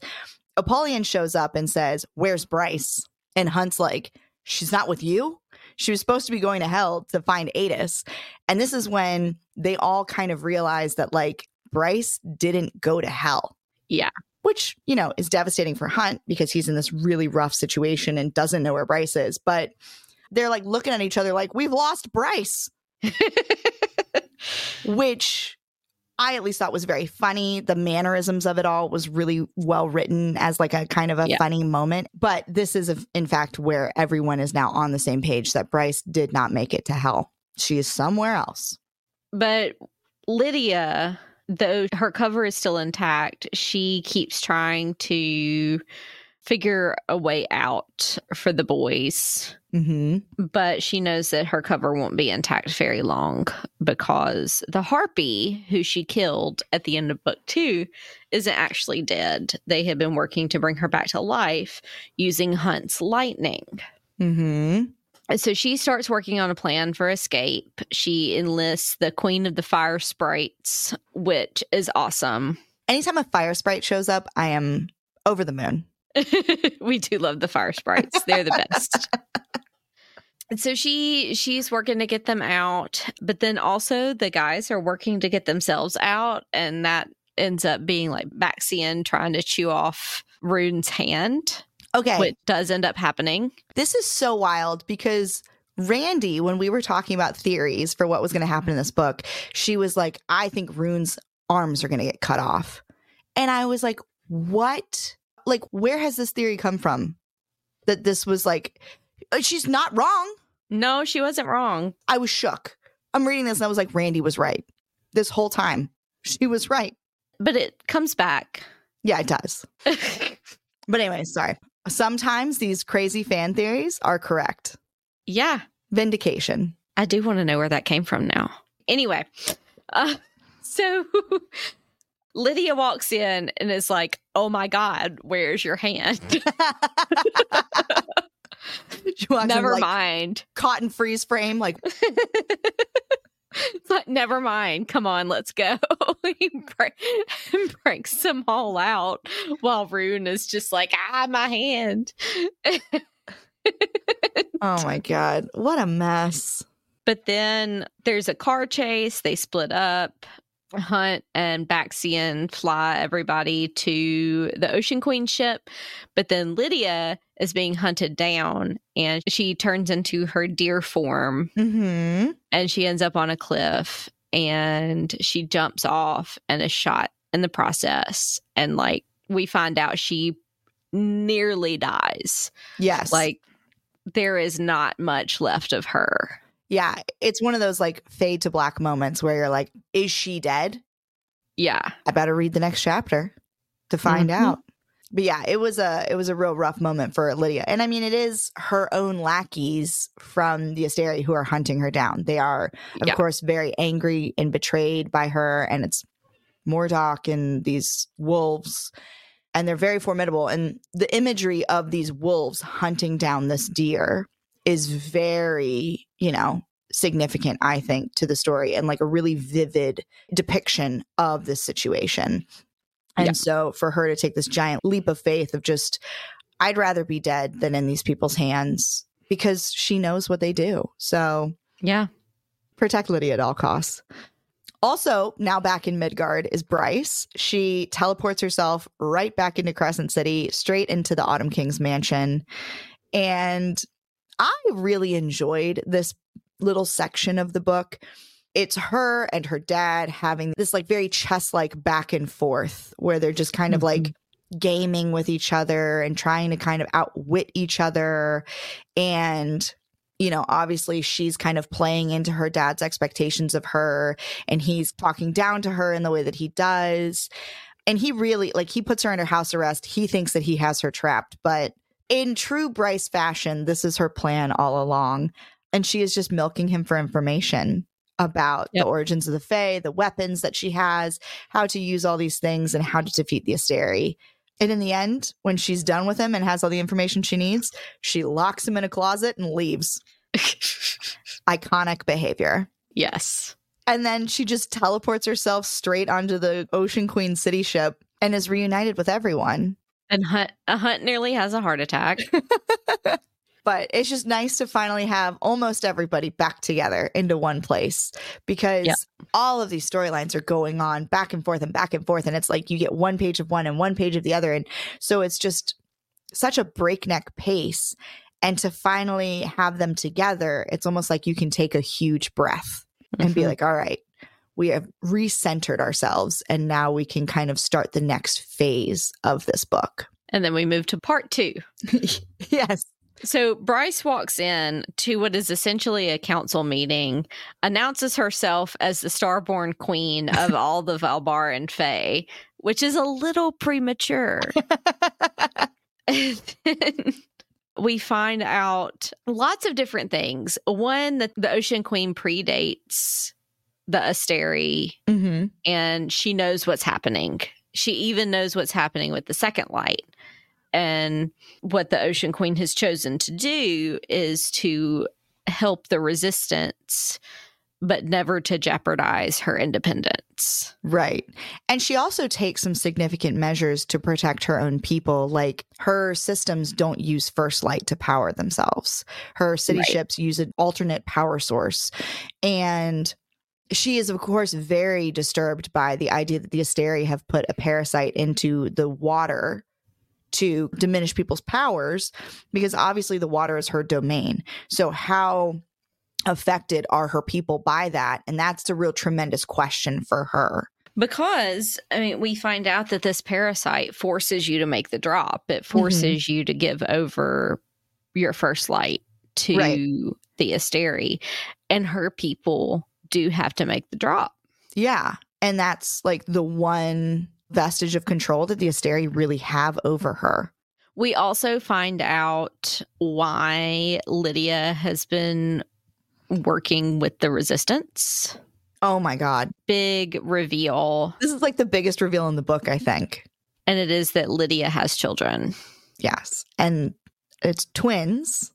Apollion shows up and says, Where's Bryce? And Hunt's like, She's not with you. She was supposed to be going to hell to find Aidas. And this is when they all kind of realize that like Bryce didn't go to hell.
Yeah.
Which, you know, is devastating for Hunt because he's in this really rough situation and doesn't know where Bryce is. But they're like looking at each other like, we've lost Bryce, <laughs> which I at least thought was very funny. The mannerisms of it all was really well written as like a kind of a
Yeah.
funny moment. But this is, in fact, where everyone is now on the same page that Bryce did not make it to hell. She is somewhere else.
But Lidia, though her cover is still intact, she keeps trying to figure a way out for the boys.
Mm-hmm.
But she knows that her cover won't be intact very long because the harpy who she killed at the end of book two isn't actually dead. They had been working to bring her back to life using Hunt's lightning.
Mm-hmm.
So she starts working on a plan for escape. She enlists the Queen of the Fire Sprites, which is awesome.
Anytime a fire sprite shows up, I am over the moon. <laughs>
we do love the fire sprites. They're the best. And <laughs> so she she's working to get them out, but then also the guys are working to get themselves out, and that ends up being like Baxian trying to chew off Ruhn's hand,
Okay.
which does end up happening.
This is so wild because Randy, when we were talking about theories for what was going to happen in this book, she was like, I think Ruhn's arms are going to get cut off. And I was like, what? Like, where has this theory come from? That this was like, uh, she's not wrong.
No, she wasn't wrong.
I was shook. I'm reading this and I was like, Randy was right this whole time. She was right.
But it comes back.
Yeah, it does. <laughs> But anyway, sorry. Sometimes these crazy fan theories are correct.
yeah,
Vindication.
I do want to know where that came from now. Anyway, uh, <laughs> so Lidia walks in and is like, "Oh my god, where's your hand?" <laughs>
She walks in,
Never
like,
mind.
Cotton freeze frame, like <laughs>
It's like, never mind. Come on, let's go. <laughs> he break, breaks them all out while Ruhn is just like, ah, my hand.
oh my god, what a mess.
But then there's a car chase. They split up. Hunt and Baxian fly everybody to the Ocean Queen ship. But then Lidia is being hunted down and she turns into her deer form
Mm-hmm.
and she ends up on a cliff. and she jumps off and is shot in the process. And like we find out she nearly dies.
Yes.
Like there is not much left of her.
Yeah. It's one of those like fade to black moments where you're like, is she dead?
Yeah.
I better read the next chapter to find
Mhm.
out. But yeah, it was a it was a real rough moment for Lidia. And I mean it is her own lackeys from the Asteri who are hunting her down. They are of
Yeah.
course very angry and betrayed by her and it's Mordoc and these wolves and they're very formidable and the imagery of these wolves hunting down this deer is very, you know, significant I think to the story and like a really vivid depiction of this situation. And
Yeah.
so for her to take this giant leap of faith of just, I'd rather be dead than in these people's hands because she knows what they do. So
Yeah.
protect Lidia at all costs. Also, now back in Midgard is Bryce. She teleports herself right back into Crescent City, straight into the Autumn King's mansion. And I really enjoyed this little section of the book. It's her and her dad having this like very chess like back and forth where they're just kind of mm-hmm. like gaming with each other and trying to kind of outwit each other. And, you know, obviously she's kind of playing into her dad's expectations of her and he's talking down to her in the way that he does. And he really, like, he puts her under house arrest. He thinks that he has her trapped. But in true Bryce fashion, this is her plan all along. And she is just milking him for information about
Yep.
the origins of the Fae, the weapons that she has, how to use all these things, and how to defeat the Asteri. And in the end, when she's done with him and has all the information she needs, she locks him in a closet and leaves. <laughs> Iconic behavior.
yes.
And then she just teleports herself straight onto the Ocean Queen city ship and is reunited with everyone.
And Hunt, a Hunt nearly has a heart attack. <laughs>
But it's just nice to finally have almost everybody back together into one place because
Yep.
all of these storylines are going on back and forth and back and forth. And it's like you get one page of one and one page of the other. And so it's just such a breakneck pace. And to finally have them together, it's almost like you can take a huge breath and be
Mhm.
like, all right, we have recentered ourselves. And now we can kind of start the next phase of this book.
and then we move to part two. <laughs>
yes.
So Bryce walks in to what is essentially a council meeting, announces herself as the starborn queen of <laughs> all the Valbaran Fae, which is a little premature. And <laughs> then we find out lots of different things. One, that the Ocean Queen predates the Asteri
hmm
and she knows what's happening. She even knows what's happening with the second light. And what the Ocean Queen has chosen to do is to help the resistance, but never to jeopardize her independence.
Right. And she also takes some significant measures to protect her own people. Like her systems don't use first light to power themselves, her city
Right.
ships use an alternate power source. And she is, of course, very disturbed by the idea that the Asteri have put a parasite into the water to diminish people's powers because obviously the water is her domain. So, how affected are her people by that? And that's the real tremendous question for her.
Because, I mean, we find out that this parasite forces you to make the drop, it mm-hmm. forces you to give over your first light to
Right.
the Asteri, and her people do have to make the drop.
Yeah. And that's like the one vestige of control that the Asteri really have over her.
We also find out why Lidia has been working with the resistance.
Oh my God.
Big reveal.
This is like the biggest reveal in the book, I think.
And it is that Lidia has children.
Yes. And it's twins,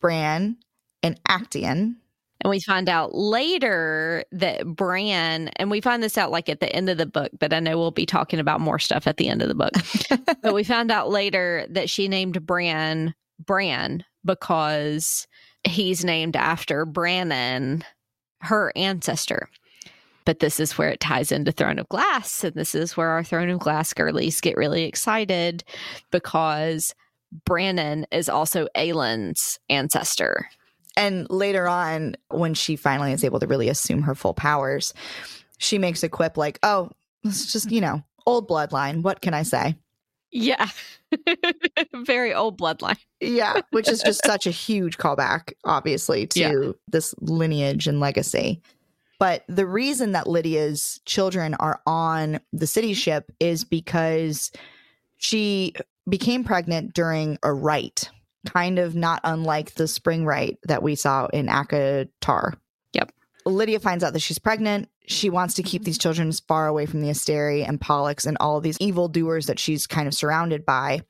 Bran and Actaeon.
And we find out later that Bran, and we find this out like at the end of the book, but I know we'll be talking about more stuff at the end of the book. <laughs> but we found out later that she named Bran Bran because he's named after Brannon, her ancestor. But this is where it ties into Throne of Glass. And this is where our Throne of Glass girlies get really excited because Brannon is also Aelin's ancestor.
And later on, when she finally is able to really assume her full powers, she makes a quip like, oh, it's just, you know, old bloodline. What can I say?
Yeah. <laughs> Very old bloodline.
Yeah, which is just <laughs> such a huge callback, obviously, to yeah. this lineage and legacy. But the reason that Lidia's children are on the city ship is because she became pregnant during a rite, kind of not unlike the spring rite that we saw in ACOTAR.
Yep.
Lidia finds out that she's pregnant. She wants to keep mm-hmm. these children as far away from the Asteri and Pollux and all of these evil doers that she's kind of surrounded by.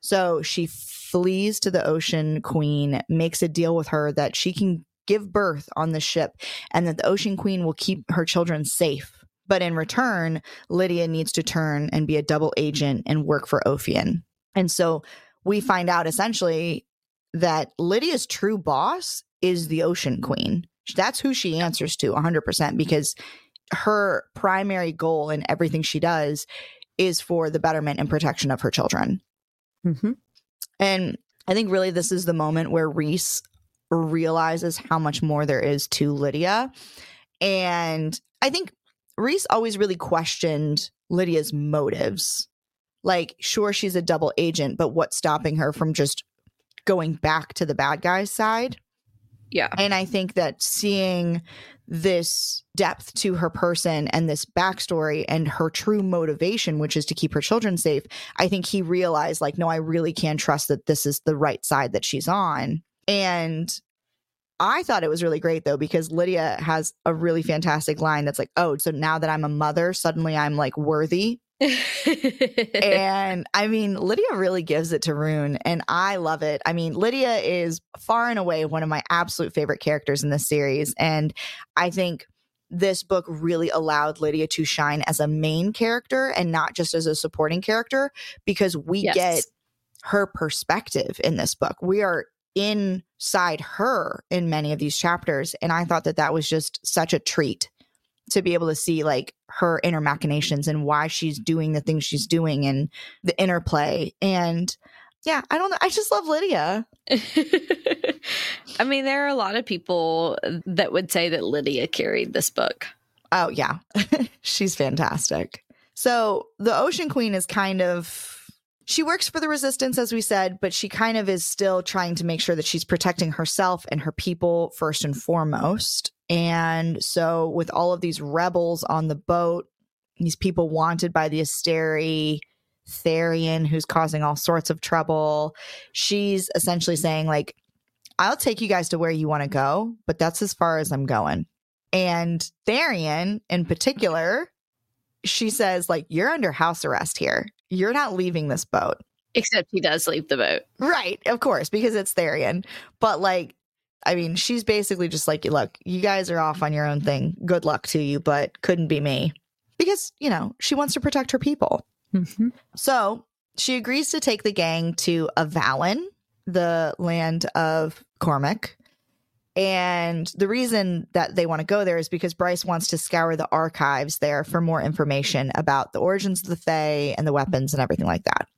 So she flees to the Ocean Queen, makes a deal with her that she can give birth on the ship and that the Ocean Queen will keep her children safe. But in return, Lidia needs to turn and be a double agent and work for Ophion. And so we find out essentially that Lidia's true boss is the Ocean Queen. That's who she answers to 100% because her primary goal in everything she does is for the betterment and protection of her children. Mm-hmm. And I think really this is the moment where Reese realizes how much more there is to Lidia. And I think Reese always really questioned Lidia's motives. Like, sure, she's a double agent, but what's stopping her from just going back to the bad guy's side?
Yeah.
And I think that seeing this depth to her person and this backstory and her true motivation, which is to keep her children safe, I think he realized, like, no, I really can trust that this is the right side that she's on. And I thought it was really great though, because Lidia has a really fantastic line that's like, oh, so now that I'm a mother, suddenly I'm like worthy <laughs> and I mean, Lidia really gives it to Ruhn, and I love it. I mean, Lidia is far and away one of my absolute favorite characters in this series. And I think this book really allowed Lidia to shine as a main character and not just as a supporting character because we yes. get her perspective in this book. We are inside her in many of these chapters. And I thought that that was just such a treat to be able to see like her inner machinations and why she's mm-hmm. doing the things she's doing and the interplay. And yeah, I don't know. I just love Lidia. <laughs>
I mean, there are a lot of people that would say that Lidia carried this book.
Oh, yeah. <laughs> she's fantastic. So the Ocean Queen is kind of. She works for the resistance, as we said, but she kind of is still trying to make sure that she's protecting herself and her people first and foremost. And so, with all of these rebels on the boat, these people wanted by the Asteri, Tharion, who's causing all sorts of trouble, she's essentially saying, like, I'll take you guys to where you want to go, but that's as far as I'm going. And Tharion, in particular, she says, like, you're under house arrest here. You're not leaving this boat.
Except he does leave the boat.
Right, of course, because it's Tharion. But like I mean, she's basically just like, look, you guys are off on your own thing. Good luck to you, but couldn't be me. Because, you know, she wants to protect her people. Mm-hmm. So she agrees to take the gang to Avallen, the land of Cormac. And the reason that they want to go there is because Bryce wants to scour the archives there for more information about the origins of the Fae and the weapons and everything like that.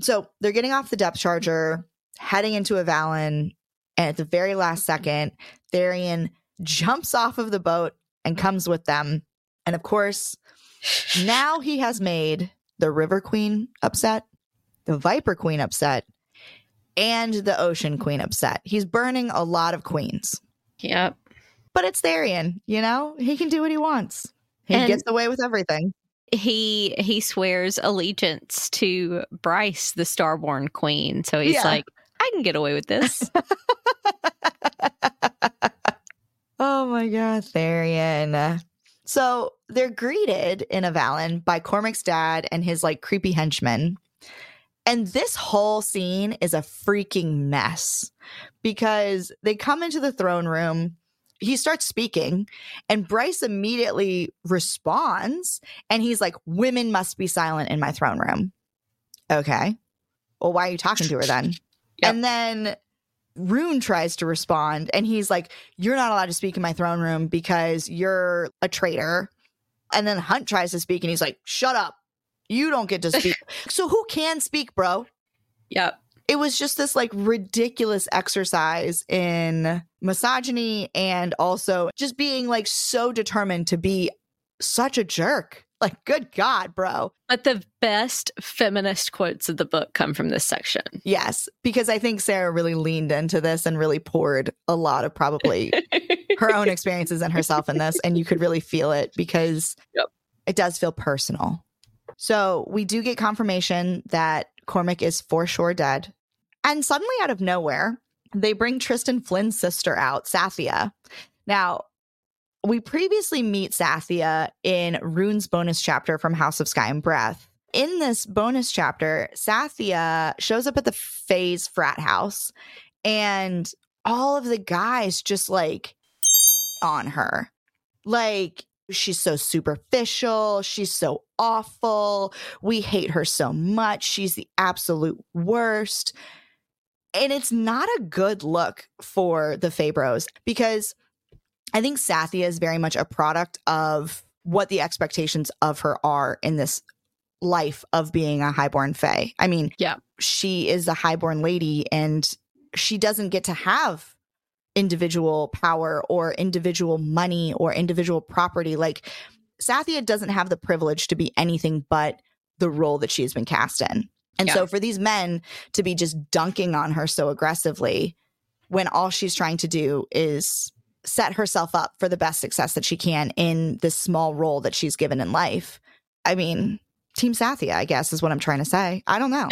So they're getting off the depth charger, heading into Avallen, and at the very last second, Tharion jumps off of the boat and comes with them. And of course, now he has made the River Queen upset, the Viper Queen upset, and the Ocean Queen upset. He's burning a lot of queens.
Yep.
But it's Tharion, you know? He can do what he wants. He and gets away with everything.
He he swears allegiance to Bryce, the Starborn Queen. So he's yeah. like, I can get away with this. <laughs>
oh my God, Tharion. So they're greeted in Avallen by Cormac's dad and his like creepy henchmen. And this whole scene is a freaking mess because they come into the throne room. He starts speaking, and Bryce immediately responds. And he's like, Women must be silent in my throne room. Okay. Well, why are you talking to her then? Yep. And then Ruhn tries to respond and he's like, You're not allowed to speak in my throne room because you're a traitor. And then Hunt tries to speak and he's like, Shut up. You don't get to speak. <laughs> so who can speak, bro?
Yep.
It was just this like ridiculous exercise in misogyny and also just being like so determined to be such a jerk. Like, good God, bro.
But the best feminist quotes of the book come from this section.
Yes, because I think Sarah really leaned into this and really poured a lot of probably <laughs> her own experiences and herself in this. And you could really feel it because
Yep.
it does feel personal. So we do get confirmation that Cormac is for sure dead. And suddenly, out of nowhere, they bring Tristan Flynn's sister out, Sathia. Now, we previously meet Sathia in Ruhn's bonus chapter from House of Sky and Breath. In this bonus chapter, Sathia shows up at the Phase frat house and all of the guys just like on her. Like, she's so superficial. She's so awful. We hate her so much. She's the absolute worst. And it's not a good look for the Fae Bros because I think Sathia is very much a product of what the expectations of her are in this life of being a highborn fae. I mean,
Yeah.
she is a highborn lady and she doesn't get to have individual power or individual money or individual property. Like Sathia doesn't have the privilege to be anything but the role that she has been cast in. And so for these men to be just dunking on her so aggressively when all she's trying to do is set herself up for the best success that she can in this small role that she's given in life. I mean, Team Sathia, I guess, is what I'm trying to say. I don't know.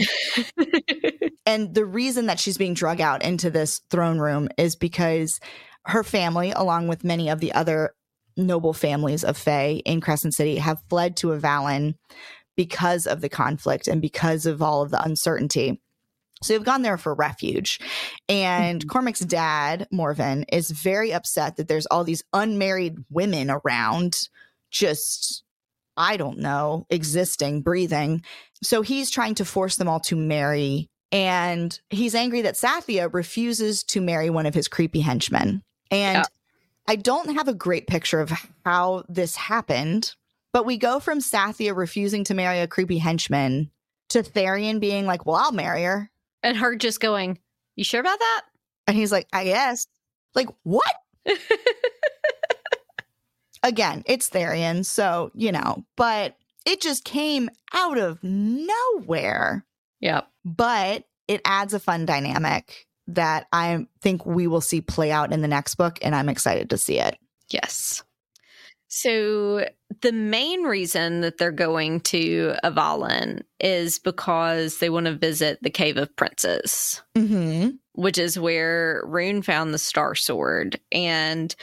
<laughs> And the reason that she's being drug out into this throne room is because her family, along with many of the other noble families of Fae in Crescent City, have fled to Avallen because of the conflict and because of all of the uncertainty. So they've gone there for refuge. And
Mhm.
Cormac's dad, Morven, is very upset that there's all these unmarried women around, just, I don't know, existing, breathing. So he's trying to force them all to marry. And he's angry that Sathia refuses to marry one of his creepy henchmen. And
Yeah.
I don't have a great picture of how this happened, but we go from Sathia refusing to marry a creepy henchman to Tharion being like, Well, I'll marry her.
And her just going, You sure about that?
And he's like, I guess. Like, what? <laughs> Again, it's Tharion. So, you know, but it just came out of nowhere.
Yep.
But it adds a fun dynamic that I think we will see play out in the next book. And I'm excited to see it.
Yes. So the main reason that they're going to Avallen is because they want to visit the Cave of Princes,
Mm-hmm.
which is where Ruhn found the Star Sword. And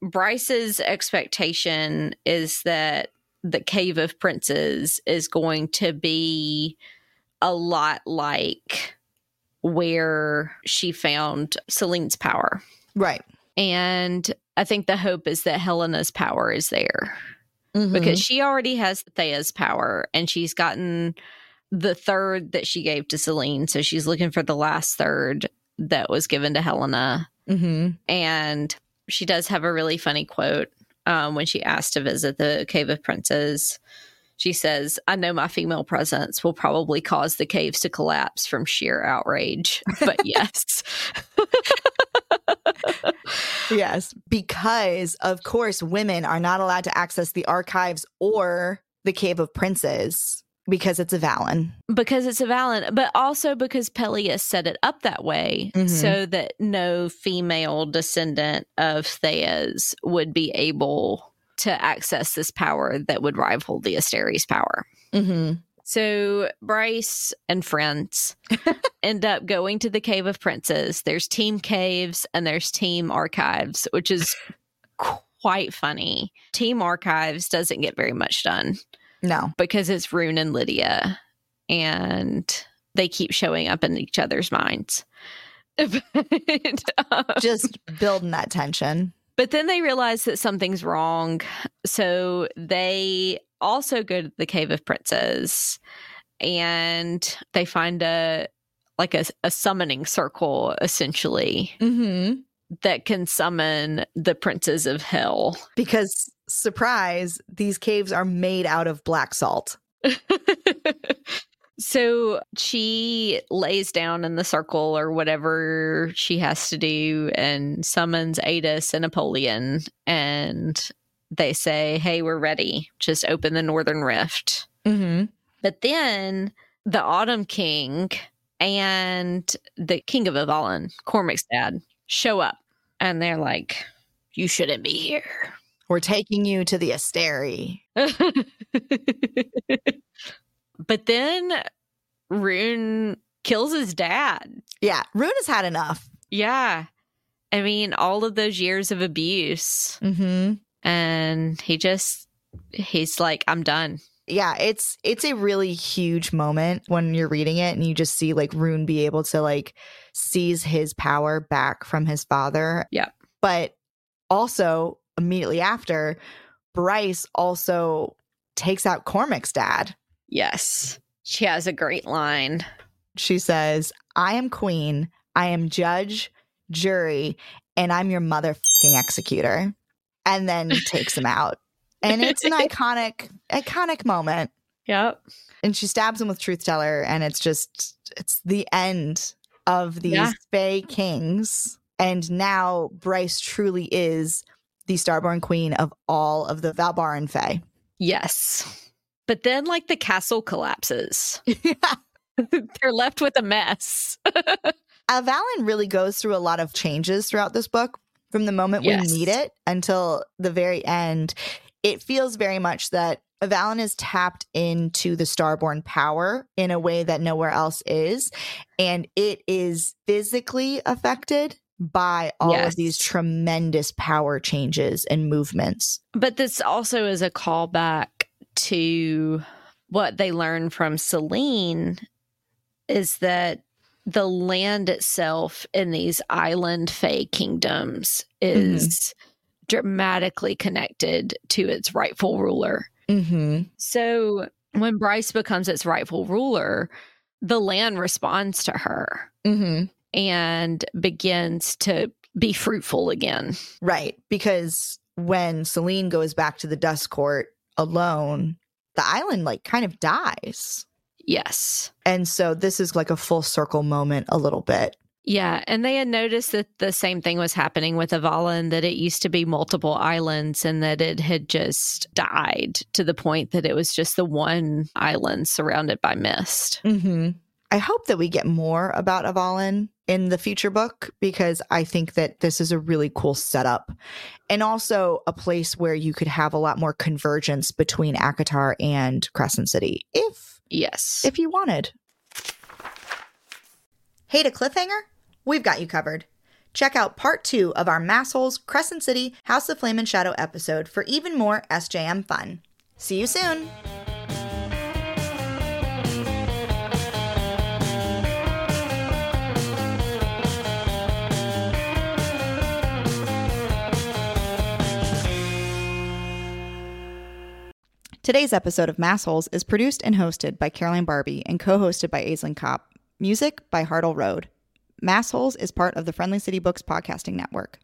Bryce's expectation is that the Cave of Princes is going to be a lot like where she found Selene's power.
Right.
And I think the hope is that Helena's power is there
Mm-hmm.
because she already has Theia's power and she's gotten the third that she gave to Selene. So she's looking for the last third that was given to Helena.
Mm-hmm.
And she does have a really funny quote um, when she asked to visit the Cave of Princes. She says, I know my female presence will probably cause the caves to collapse from sheer outrage. But <laughs> yes. <laughs> <laughs>
Yes, because of course women are not allowed to access the archives or the Cave of Princes because it's Avallen.
because it's Avallen, but also because Pelias set it up that way
Mhm.
so that no female descendant of Theia's would be able to access this power that would rival the Asteri's power.
Mm-hmm.
So Bryce and friends <laughs> end up going to the Cave of Princes. There's Team Caves and there's Team Archives, which is <laughs> quite funny. Team Archives doesn't get very much done
No.
because it's Ruhn and Lidia, and they keep showing up in each other's minds. <laughs> but, uh,
Just building that tension.
But then they realize that something's wrong, so they also go to the Cave of Princes, and they find a like a, a summoning circle essentially
Mm-hmm.
that can summon the princes of hell.
Because surprise, these caves are made out of black salt. <laughs>
So she lays down in the circle or whatever she has to do and summons Aidas and Apollion. And they say, Hey, we're ready. Just open the Northern Rift.
Mm-hmm.
But then the Autumn King and the King of Avallen, Cormac's dad, show up. And they're like, You shouldn't be here.
We're taking you to the Asteri. <laughs>
but then Ruhn kills his dad.
Yeah, Ruhn has had enough.
Yeah. I mean, all of those years of abuse.
Mm-hmm.
And he just, he's like, I'm done.
Yeah, it's it's a really huge moment when you're reading it and you just see like Ruhn be able to like seize his power back from his father.
Yeah.
But also immediately after, Bryce also takes out Cormac's dad.
Yes. She has a great line.
She says, I am queen, I am judge, jury, and I'm your motherfucking executor. And then <laughs> takes him out. And it's an iconic, iconic moment.
Yep.
And she stabs him with truth teller, and it's just it's the end of these
Yeah.
Fae kings. And now Bryce truly is the starborn queen of all of the Valbaran Fae.
Yes. But then, like, the castle collapses. <laughs> <laughs> They're left with a mess. <laughs>
Uh, Avallen really goes through a lot of changes throughout this book from the moment
Yes.
we meet it until the very end. It feels very much that Avallen is tapped into the starborn power in a way that nowhere else is. And it is physically affected by all
Yes.
of these tremendous power changes and movements.
But this also is a callback to what they learned from Selene is that the land itself in these island fey kingdoms is dramatically connected to its rightful ruler.
Mm-hmm.
So when Bryce becomes its rightful ruler, the land responds to her
Mm-hmm.
and begins to be fruitful again.
Right. Because when Selene goes back to the dust court alone, the island like kind of dies.
Yes.
And so this is like a full circle moment a little bit.
Yeah, and they had noticed that the same thing was happening with Avallen, that it used to be multiple islands and that it had just died to the point that it was just the one island surrounded by mist.
Mm-hmm. I hope that we get more about Avallen in the future book because I think that this is a really cool setup and also a place where you could have a lot more convergence between ACOTAR and Crescent City if
Yes.
if you wanted. Hate a cliffhanger? We've got you covered. Check out part two of our Maasholes Crescent City House of Flame and Shadow episode for even more SJM fun. See you soon! Today's episode of Maasholes is produced and hosted by Caroline Barbie and co-hosted by Aislinn Kopp. Music by Hartle Road. Maasholes is part of the Friendly City Books podcasting network.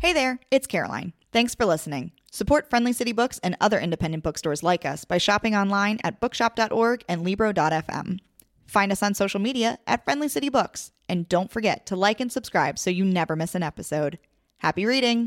Hey there, it's Caroline. Thanks for listening. Support Friendly City Books and other independent bookstores like us by shopping online at bookshop.org and libro.fm. Find us on social media at Friendly City Books. And don't forget to like and subscribe so you never miss an episode. Happy reading!